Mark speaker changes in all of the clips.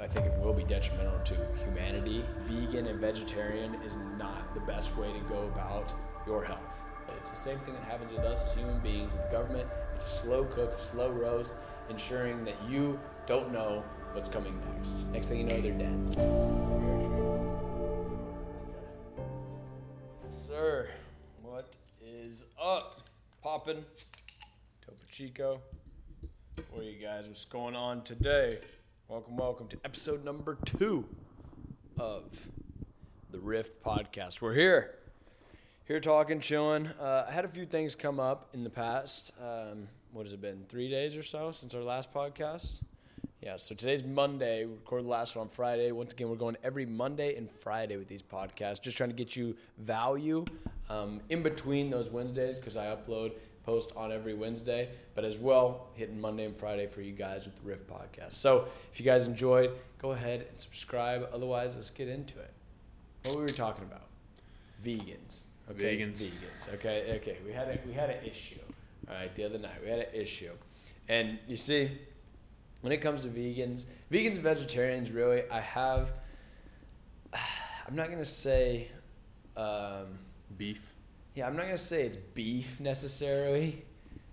Speaker 1: I think it will be detrimental to humanity. Vegan and vegetarian is not the best way to go about your health. It's the same thing that happens with us as human beings, with the government. It's a slow cook, a slow roast, ensuring that you don't know what's coming next. Next thing you know, they're dead. Sir, what is up? Poppin'. Topo Chico. What are you guys? What's going on today? Welcome, welcome to episode number two of the Rift podcast. We're here, here talking, chilling. Uh, I had a few things come up in the past. Um, what has it been? Three days or so since our last podcast. Yeah, so today's Monday. We recorded the last one on Friday. Once again, we're going every Monday and Friday with these podcasts, just trying to get you value um, in between those Wednesdays because I upload post on every Wednesday, but as well hitting Monday and Friday for you guys with the Rift podcast. So if you guys enjoyed, go ahead and subscribe. Otherwise, let's get into it. What were we talking about? Vegans. Okay,
Speaker 2: Vegans.
Speaker 1: Vegans. Okay, okay. We had a we had an issue. All right, the other night we had an issue, and you see, when it comes to vegans, vegans and vegetarians, really, I have. I'm not gonna say. Um,
Speaker 2: Beef.
Speaker 1: Yeah, I'm not gonna say it's beef necessarily,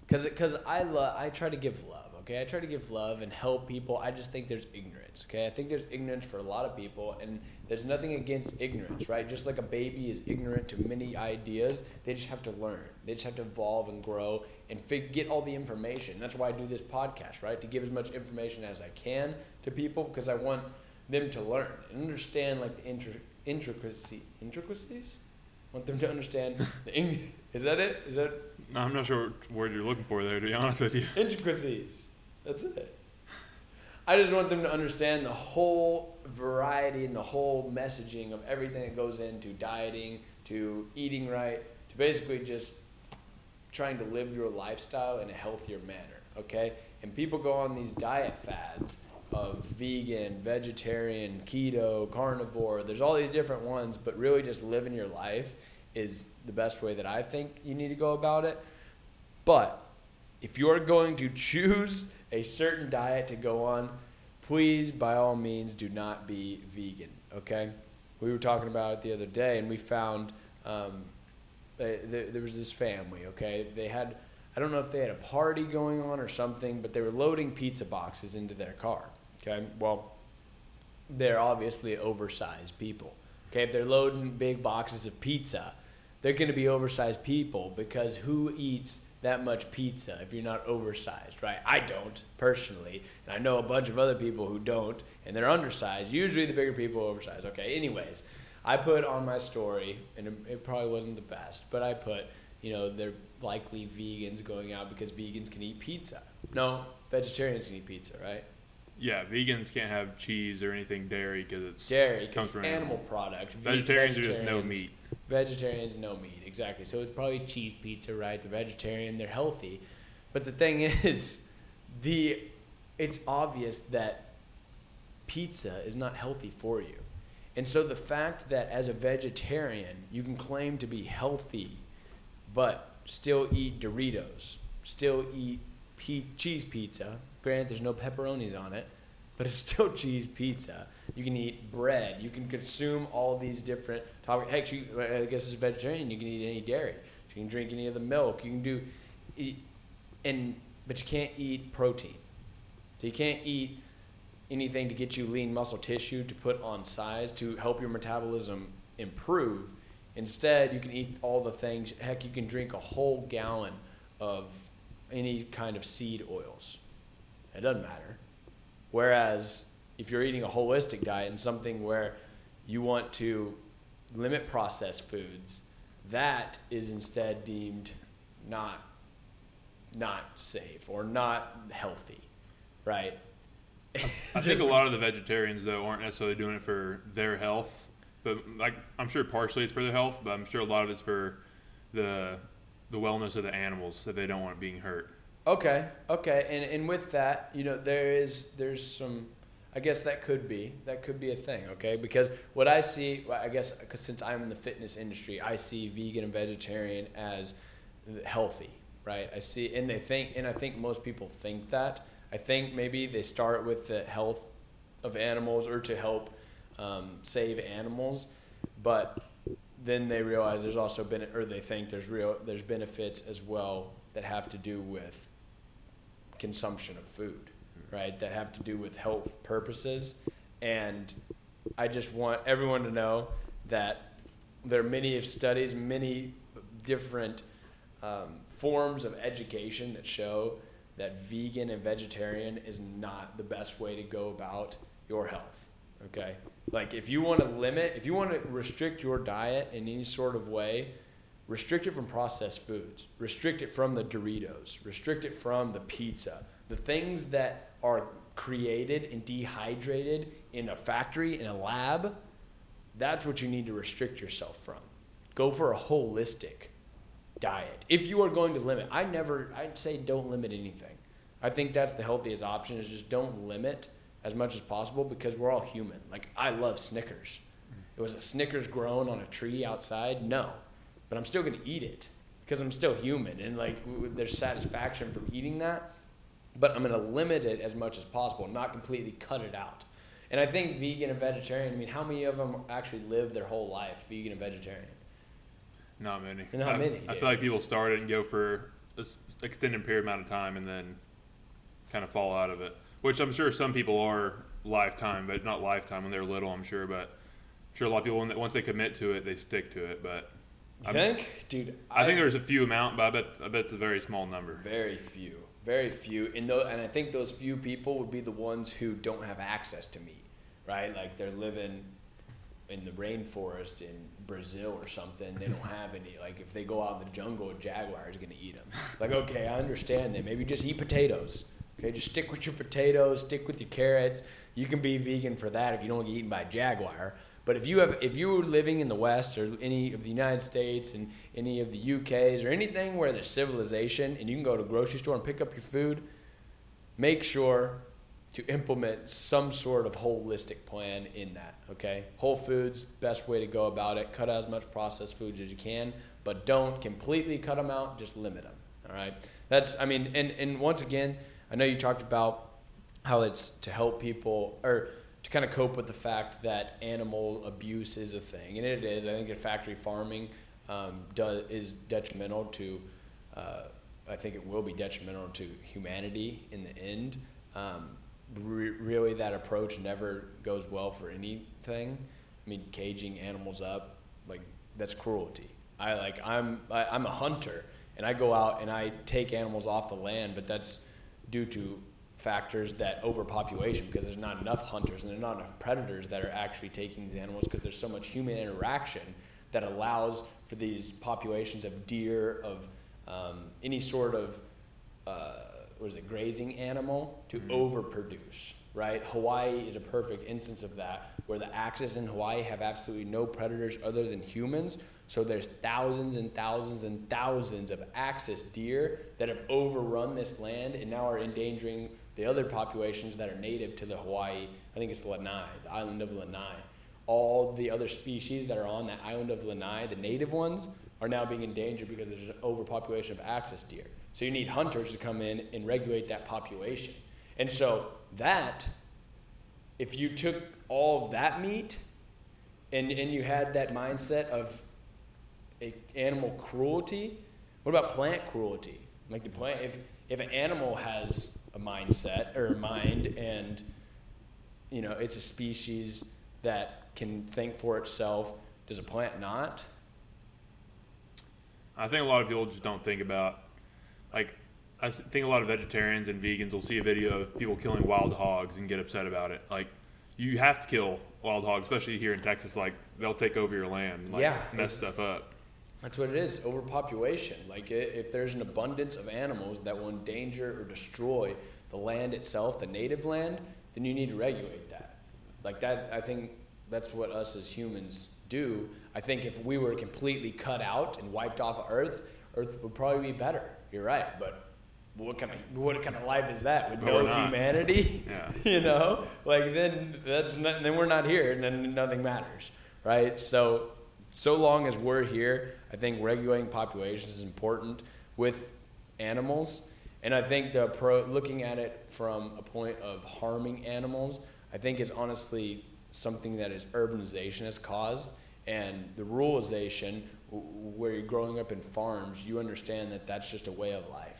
Speaker 1: cause cause I love I try to give love. Okay, I try to give love and help people. I just think there's ignorance. Okay, I think there's ignorance for a lot of people, and there's nothing against ignorance, right? Just like a baby is ignorant to many ideas, they just have to learn. They just have to evolve and grow and fig- get all the information. That's why I do this podcast, right? To give as much information as I can to people because I want them to learn and understand like the intri- intricacy intricacies. Want them to understand the Eng- is that it? Is that
Speaker 2: I'm not sure what word you're looking for there, to be honest with you.
Speaker 1: intricacies? That's it. I just want them to understand the whole variety and the whole messaging of everything that goes into dieting, to eating right, to basically just trying to live your lifestyle in a healthier manner, okay? And people go on these diet fads of vegan, vegetarian, keto, carnivore. There's all these different ones, but really just living your life is the best way that I think you need to go about it. But if you're going to choose a certain diet to go on, please, by all means, do not be vegan. Okay? We were talking about it the other day, and we found um, there, there was this family. Okay, they had I don't know if they had a party going on or something, but they were loading pizza boxes into their car. Okay, well, they're obviously oversized people. Okay, if they're loading big boxes of pizza, they're going to be oversized people because who eats that much pizza if you're not oversized, right? I don't personally, and I know a bunch of other people who don't, and they're undersized. Usually, the bigger people are oversized. Okay, anyways, I put on my story, and it, probably wasn't the best, but I put, you know, they're likely vegans going out because vegans can eat pizza. No, vegetarians can eat pizza, right?
Speaker 2: Yeah, vegans can't have cheese or anything dairy because it's
Speaker 1: Dairy,
Speaker 2: comes from
Speaker 1: animal product. Ve-
Speaker 2: Vegetarians are just no meat.
Speaker 1: Vegetarians, no meat, exactly. So it's probably cheese pizza, right? The vegetarian, they're healthy. But the thing is, the it's obvious that pizza is not healthy for you. And so the fact that as a vegetarian, you can claim to be healthy, but still eat Doritos, still eat pe- cheese pizza. Granted, there's no pepperonis on it, but it's still cheese pizza. You can eat bread. You can consume all these different topics. Heck, you, I guess as a vegetarian, you can eat any dairy. You can drink any of the milk. You can do, eat, and but you can't eat protein. So you can't eat anything to get you lean muscle tissue to put on size to help your metabolism improve. Instead, you can eat all the things. Heck, you can drink a whole gallon of any kind of seed oils. It doesn't matter. Whereas if you're eating a holistic diet and something where you want to limit processed foods, that is instead deemed not not safe or not healthy, right?
Speaker 2: I think a lot of the vegetarians though aren't necessarily doing it for their health, but like I'm sure partially it's for their health, but I'm sure a lot of it's for the the wellness of the animals that they don't want being hurt.
Speaker 1: Okay, okay, and and with that, you know, there is there's some, I guess that could be that could be a thing, okay? Because what I see, well, I guess, cause since I'm in the fitness industry, I see vegan and vegetarian as healthy, right? I see, and they think, and I think most people think that. I think maybe they start with the health of animals or to help um, save animals, but then they realize there's also been or they think there's real there's benefits as well that have to do with consumption of food, right? That have to do with health purposes, and I just want everyone to know that there are many studies, many different um, forms of education that show that vegan and vegetarian is not the best way to go about your health. Okay? Like, if you want to limit, if you want to restrict your diet in any sort of way, restrict it from processed foods, restrict it from the Doritos, restrict it from the pizza, the things that are created and dehydrated in a factory, in a lab. That's what you need to restrict yourself from. Go for a holistic diet. If you are going to limit, I never, I'd say don't limit anything. I think that's the healthiest option is just don't limit as much as possible because we're all human. Like I love Snickers. It was a Snickers grown on a tree outside? No. But I'm still going to eat it because I'm still human and like there's satisfaction from eating that. But I'm going to limit it as much as possible, not completely cut it out. And I think vegan and vegetarian, I mean, how many of them actually live their whole life vegan and vegetarian?
Speaker 2: Not many.
Speaker 1: Not
Speaker 2: I,
Speaker 1: many,
Speaker 2: I
Speaker 1: dude.
Speaker 2: feel like people start it and go for an extended period amount of time and then kind of fall out of it. Which I'm sure some people are lifetime, but not lifetime when they're little. I'm sure, but I'm sure a lot of people when they, once they commit to it, they stick to it. But I'm-
Speaker 1: think, dude?
Speaker 2: I, think there's a few amount, but I bet I bet it's a very small number.
Speaker 1: very few, very few, and though, and I think those few people would be the ones who don't have access to meat, right? Like they're living in the rainforest in Brazil or something. They don't have any. Like if they go out in the jungle, a jaguar is gonna eat them. Like okay, I understand that. Maybe just eat potatoes. Okay, just stick with your potatoes, stick with your carrots. You can be vegan for that if you don't get eaten by a jaguar. But if you have, if you're living in the West or any of the United States and any of the UKs or anything where there's civilization and you can go to a grocery store and pick up your food, make sure to implement some sort of holistic plan in that. Okay, Whole Foods, best way to go about it. Cut out as much processed foods as you can, but don't completely cut them out. Just limit them. All right. That's, I mean, and and once again, I know you talked about how it's to help people or to kind of cope with the fact that animal abuse is a thing, and it is. I think that factory farming um, does is detrimental to. Uh, I think it will be detrimental to humanity in the end. Um, re- really, that approach never goes well for anything. I mean, caging animals up, like that's cruelty. I like I'm I, I'm a hunter, and I go out and I take animals off the land, but that's due to factors that overpopulation because there's not enough hunters and there's not enough predators that are actually taking these animals because there's so much human interaction that allows for these populations of deer of um, any sort of uh, what is it grazing animal to overproduce right? Hawaii is a perfect instance of that where the axis in hawaii have absolutely no predators other than humans. So there's thousands and thousands and thousands of axis deer that have overrun this land and now are endangering the other populations that are native to the hawaii. I think it's lanai the island of lanai. All the other species that are on that island of lanai the native ones are now being endangered because there's an overpopulation of axis deer. So you need hunters to come in and regulate that population. And so that if you took all of that meat and, and you had that mindset of a animal cruelty, what about plant cruelty? Like the plant, if if an animal has a mindset or a mind, and you know it's a species that can think for itself, does a plant not?
Speaker 2: I think a lot of people just don't think about, like, I think a lot of vegetarians and vegans will see a video of people killing wild hogs and get upset about it. Like, you have to kill wild hogs, especially here in Texas. Like, they'll take over your land and like,
Speaker 1: Yeah.
Speaker 2: mess stuff up.
Speaker 1: That's what it is overpopulation. Like, if there's an abundance of animals that will endanger or destroy the land itself, the native land, then you need to regulate that. Like, that, I think that's what us as humans do. I think if we were completely cut out and wiped off of Earth, Earth would probably be better. You're right, but what kind of what kind of life is that with no humanity?
Speaker 2: Yeah.
Speaker 1: you know, like then that's not, then we're not here, and then nothing matters, right? So, so long as we're here, I think regulating populations is important with animals, and I think the pro looking at it from a point of harming animals, I think is honestly something that is urbanization has caused and the ruralization where you're growing up in farms, you understand that that's just a way of life,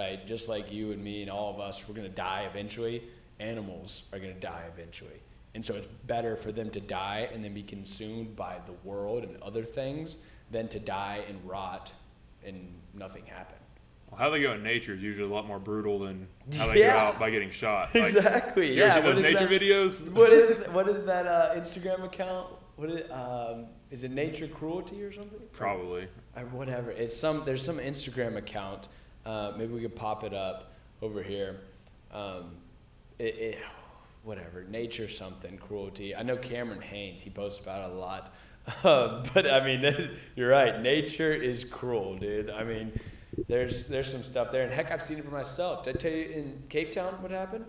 Speaker 1: right? Just like you and me and all of us, we're going to die eventually. Animals are going to die eventually. And so it's better for them to die and then be consumed by the world and other things than to die and rot and nothing happen.
Speaker 2: Well, how they go in nature is usually a lot more brutal than how they yeah. go out by getting shot.
Speaker 1: Like, exactly.
Speaker 2: You
Speaker 1: yeah.
Speaker 2: Ever those nature
Speaker 1: that,
Speaker 2: videos?
Speaker 1: What is what is that uh, Instagram account? What is, um, is it nature cruelty or something?
Speaker 2: Probably.
Speaker 1: Or whatever. It's some. There's some Instagram account. Uh, maybe we could pop it up over here. Um, it, it, whatever. Nature something cruelty. I know Cameron Hanes. He posts about it a lot. Uh, but I mean, you're right. Nature is cruel, dude. I mean, there's there's some stuff there, and heck, I've seen it for myself. Did I tell you in Cape Town what happened?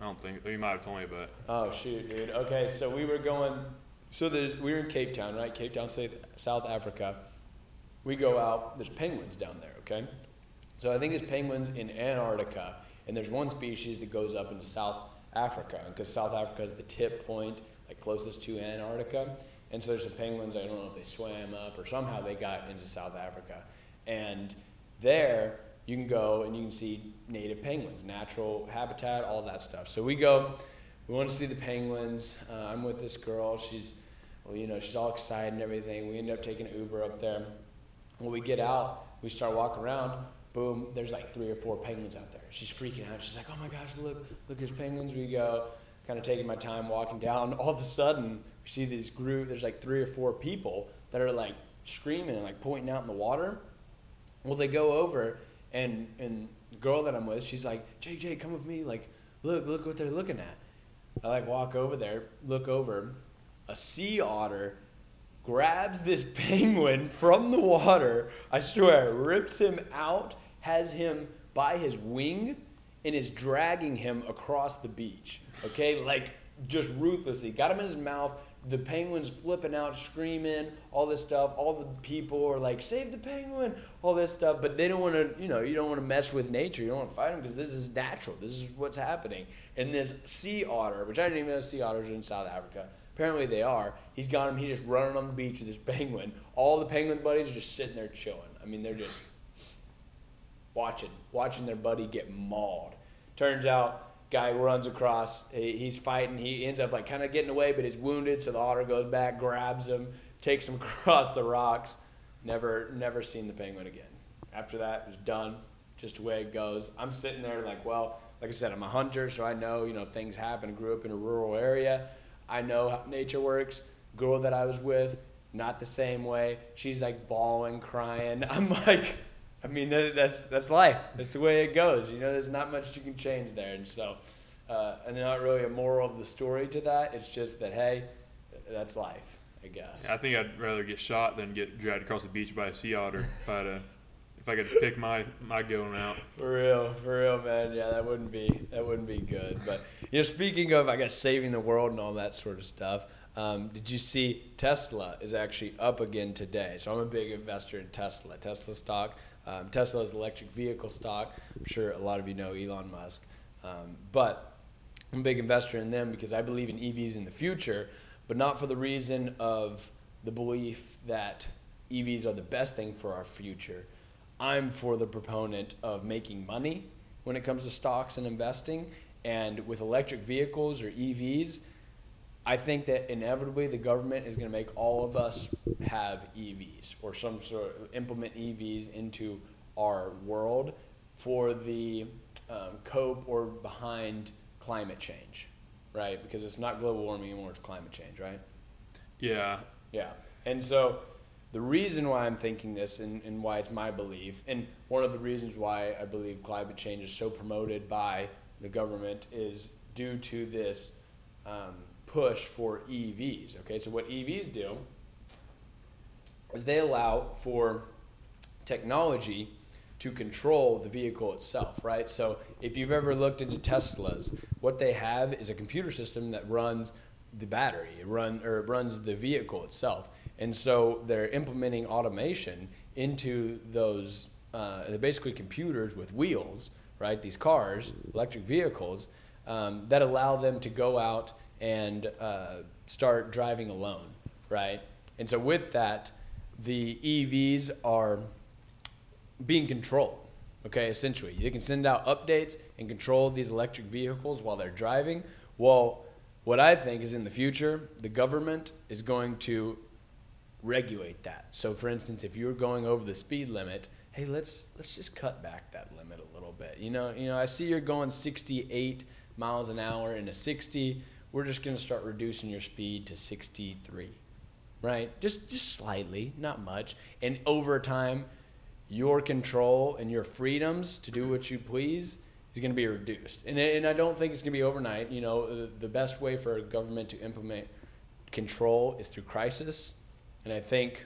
Speaker 2: I don't think you might have told me, but
Speaker 1: oh shoot, dude. Okay, so we were going. So there's we were in Cape Town, right? Cape Town, South Africa. We go out. There's penguins down there. Okay, so I think it's penguins in Antarctica, and there's one species that goes up into South Africa, because South Africa is the tip point, like closest to Antarctica. And so there's some penguins. I don't know if they swam up or somehow they got into South Africa, and there, you can go and you can see native penguins, natural habitat, all that stuff. So we go, we want to see the penguins. Uh, I'm with this girl. She's, well, you know, she's all excited and everything. We end up taking an Uber up there. When we get out, we start walking around. Boom, there's like three or four penguins out there. She's freaking out. She's like, oh my gosh, look, look, there's penguins. We go, kind of taking my time walking down. All of a sudden, we see this group. There's like three or four people that are like screaming and like pointing out in the water. Well, they go over, and and the girl that I'm with, she's like, JJ, come with me. Like, look, look what they're looking at. I like walk over there, look over. A sea otter grabs this penguin from the water. I swear, rips him out, has him by his wing, and is dragging him across the beach. Okay, like just ruthlessly. Got him in his mouth, the penguin's flipping out, screaming, all this stuff. All the people are like, "Save the penguin!" All this stuff, but they don't want to. You know, you don't want to mess with nature. You don't want to fight them because this is natural. This is what's happening. And this sea otter, which I didn't even know sea otters are in South Africa. Apparently they are. He's got him. He's just running on the beach with this penguin. All the penguin buddies are just sitting there chilling. I mean, they're just watching, watching their buddy get mauled. Turns out guy runs across. He, he's fighting. He ends up like kind of getting away, but he's wounded. So the otter goes back, grabs him, takes him across the rocks. Never, never seen the penguin again. After that, it was done. Just the way it goes. I'm sitting there like, well, like I said, I'm a hunter, so I know you know things happen. Grew up in a rural area. I know how nature works. Girl that I was with, not the same way. She's like bawling, crying. I'm like I mean, that's that's life. That's the way it goes. You know, there's not much you can change there, and so, uh, and not really a moral of the story to that. It's just that hey, that's life, I guess.
Speaker 2: I think I'd rather get shot than get dragged across the beach by a sea otter if I had a, if I could pick my my going out.
Speaker 1: For real, for real, man. Yeah, that wouldn't be that wouldn't be good. But you know, speaking of, I guess saving the world and all that sort of stuff. Um, did you see Tesla is actually up again today? So I'm a big investor in Tesla. Tesla stock um, Tesla's electric vehicle stock. I'm sure a lot of you know Elon Musk. Um, but I'm a big investor in them because I believe in EVs in the future, but not for the reason of the belief that EVs are the best thing for our future. I'm for the proponent of making money when it comes to stocks and investing. And with electric vehicles or EVs, I think that inevitably the government is going to make all of us have EVs or some sort of implement EVs into our world for the um, cope or behind climate change, right? Because it's not global warming anymore; it's climate change, right?
Speaker 2: Yeah.
Speaker 1: Yeah, and so the reason why I'm thinking this and, and why it's my belief, and one of the reasons why I believe climate change is so promoted by the government is due to this. Um, push for EVs. Okay, so what EVs do is they allow for technology to control the vehicle itself, right? So if you've ever looked into Teslas, what they have is a computer system that runs the battery, it run or it runs the vehicle itself, and so they're implementing automation into those. Uh, basically computers with wheels, right? These cars, electric vehicles um, that allow them to go out and uh, start driving alone, right? And so with that, the EVs are being controlled. Okay, essentially, they can send out updates and control these electric vehicles while they're driving. Well, what I think is in the future, the government is going to regulate that. So, for instance, if you're going over the speed limit, hey, let's let's just cut back that limit a little bit. You know, you know, I see you're going 68 miles an hour in a 60. We're just going to start reducing your speed to 63, right? Just just slightly, not much. And over time, your control and your freedoms to do what you please is going to be reduced. And, and I don't think it's going to be overnight. You know, the, best way for a government to implement control is through crisis. And I think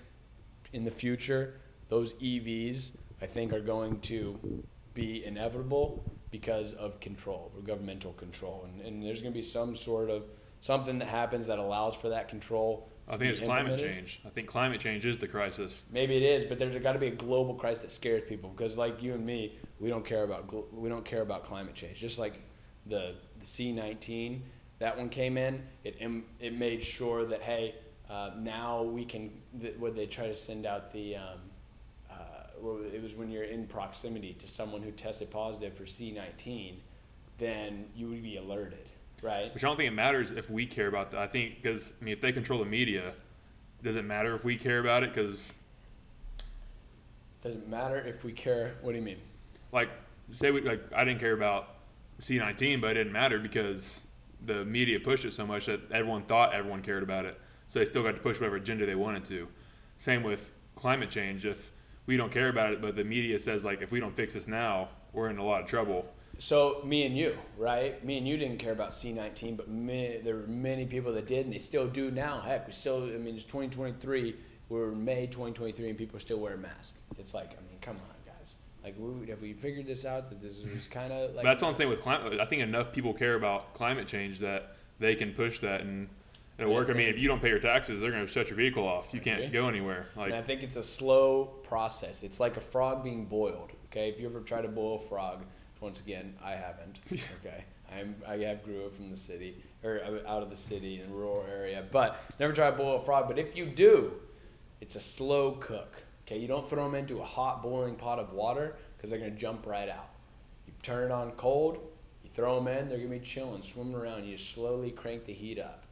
Speaker 1: in the future, those EVs, I think, are going to be inevitable because of control or governmental control. And, and there's going to be some sort of something that happens that allows for that control
Speaker 2: I think it's climate change. I think climate change is the crisis.
Speaker 1: Maybe it is, but there's got to be a global crisis that scares people because, like you and me, we don't care about we don't care about climate change. Just like the the C19, that one came in, it it made sure that hey, uh, now we can. Would they try to send out the? Um, it was when you're in proximity to someone who tested positive for C19, then you would be alerted Right.
Speaker 2: Which I don't think it matters if we care about that. I think because I mean, if they control the media, does it matter if we care about it? Because
Speaker 1: does it matter if we care? What do you mean?
Speaker 2: Like, say we like I didn't care about C19, but it didn't matter because the media pushed it so much that everyone thought everyone cared about it. So they still got to push whatever agenda they wanted to. Same with climate change. If we don't care about it, but the media says like if we don't fix this now, we're in a lot of trouble
Speaker 1: so me and you, right? Me and you didn't care about C19, but me, there were many people that did, and they still do now. Heck, we still. I mean, it's 2023. We're May 2023, and people are still wearing masks. It's like, I mean, come on, guys. Like, we, have we figured this out? That this is kind of like.
Speaker 2: that's what I'm saying with climate. I think enough people care about climate change that they can push that and it'll work. I mean, if you don't pay your taxes, they're going to shut your vehicle off. You can't go anywhere.
Speaker 1: Like, and I think it's a slow process. It's like a frog being boiled. Okay, if you ever try to boil a frog once again, I haven't. Okay, I'm I have grew up from the city or uh, out of the city in a rural area, but never tried boil a frog. But if you do, it's a slow cook. Okay, you don't throw them into a hot boiling pot of water because they're gonna jump right out. You turn it on cold, you throw them in, they're gonna be chilling, swimming around. You slowly crank the heat up.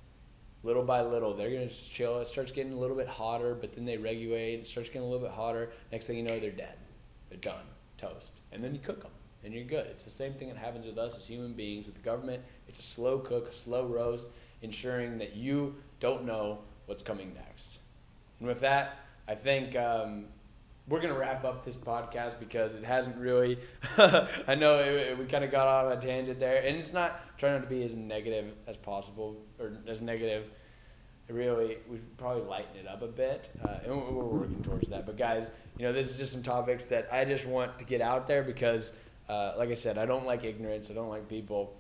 Speaker 1: Little by little, they're gonna chill. It starts getting a little bit hotter, but then they regulate. It starts getting a little bit hotter. Next thing you know, they're dead. They're done, toast, and then you cook them and you're good. It's the same thing that happens with us as human beings, with the government. It's a slow cook, a slow roast, ensuring that you don't know what's coming next. And with that, I think um, we're to wrap up this podcast because it hasn't really. I know it, it, we kind of got off a tangent there, and it's not trying not to be as negative as possible or as negative. Really, we probably lighten it up a bit, uh, and we're working towards that. But guys, you know, this is just some topics that I just want to get out there because uh, like I said, I don't like ignorance. I don't like people.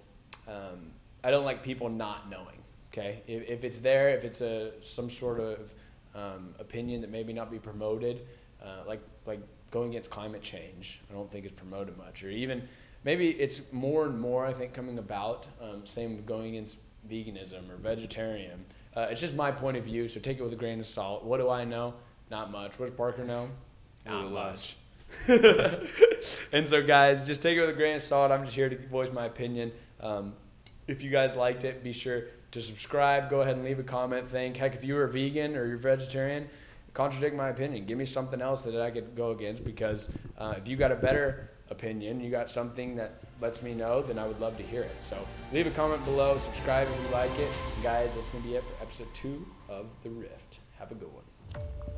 Speaker 1: Um, I don't like people not knowing. Okay, if, if it's there, if it's a some sort of um, opinion that maybe not be promoted, uh, like like going against climate change, I don't think is promoted much, or even maybe it's more and more. I think coming about. Um, same going against veganism or vegetarian. Uh, it's just my point of view, so take it with a grain of salt. What do I know? Not much. What does Parker know? Not much. and so, guys, just take it with a grain of salt. I'm just here to voice my opinion. Um, if you guys liked it, be sure to subscribe. Go ahead and leave a comment. Think, heck, if you were a vegan or you're vegetarian, contradict my opinion. Give me something else that I could go against because uh, if you got a better opinion, you got something that lets me know, then I would love to hear it. So leave a comment below, subscribe if you like it. And guys, that's going to be it for episode two of The Rift. Have a good one.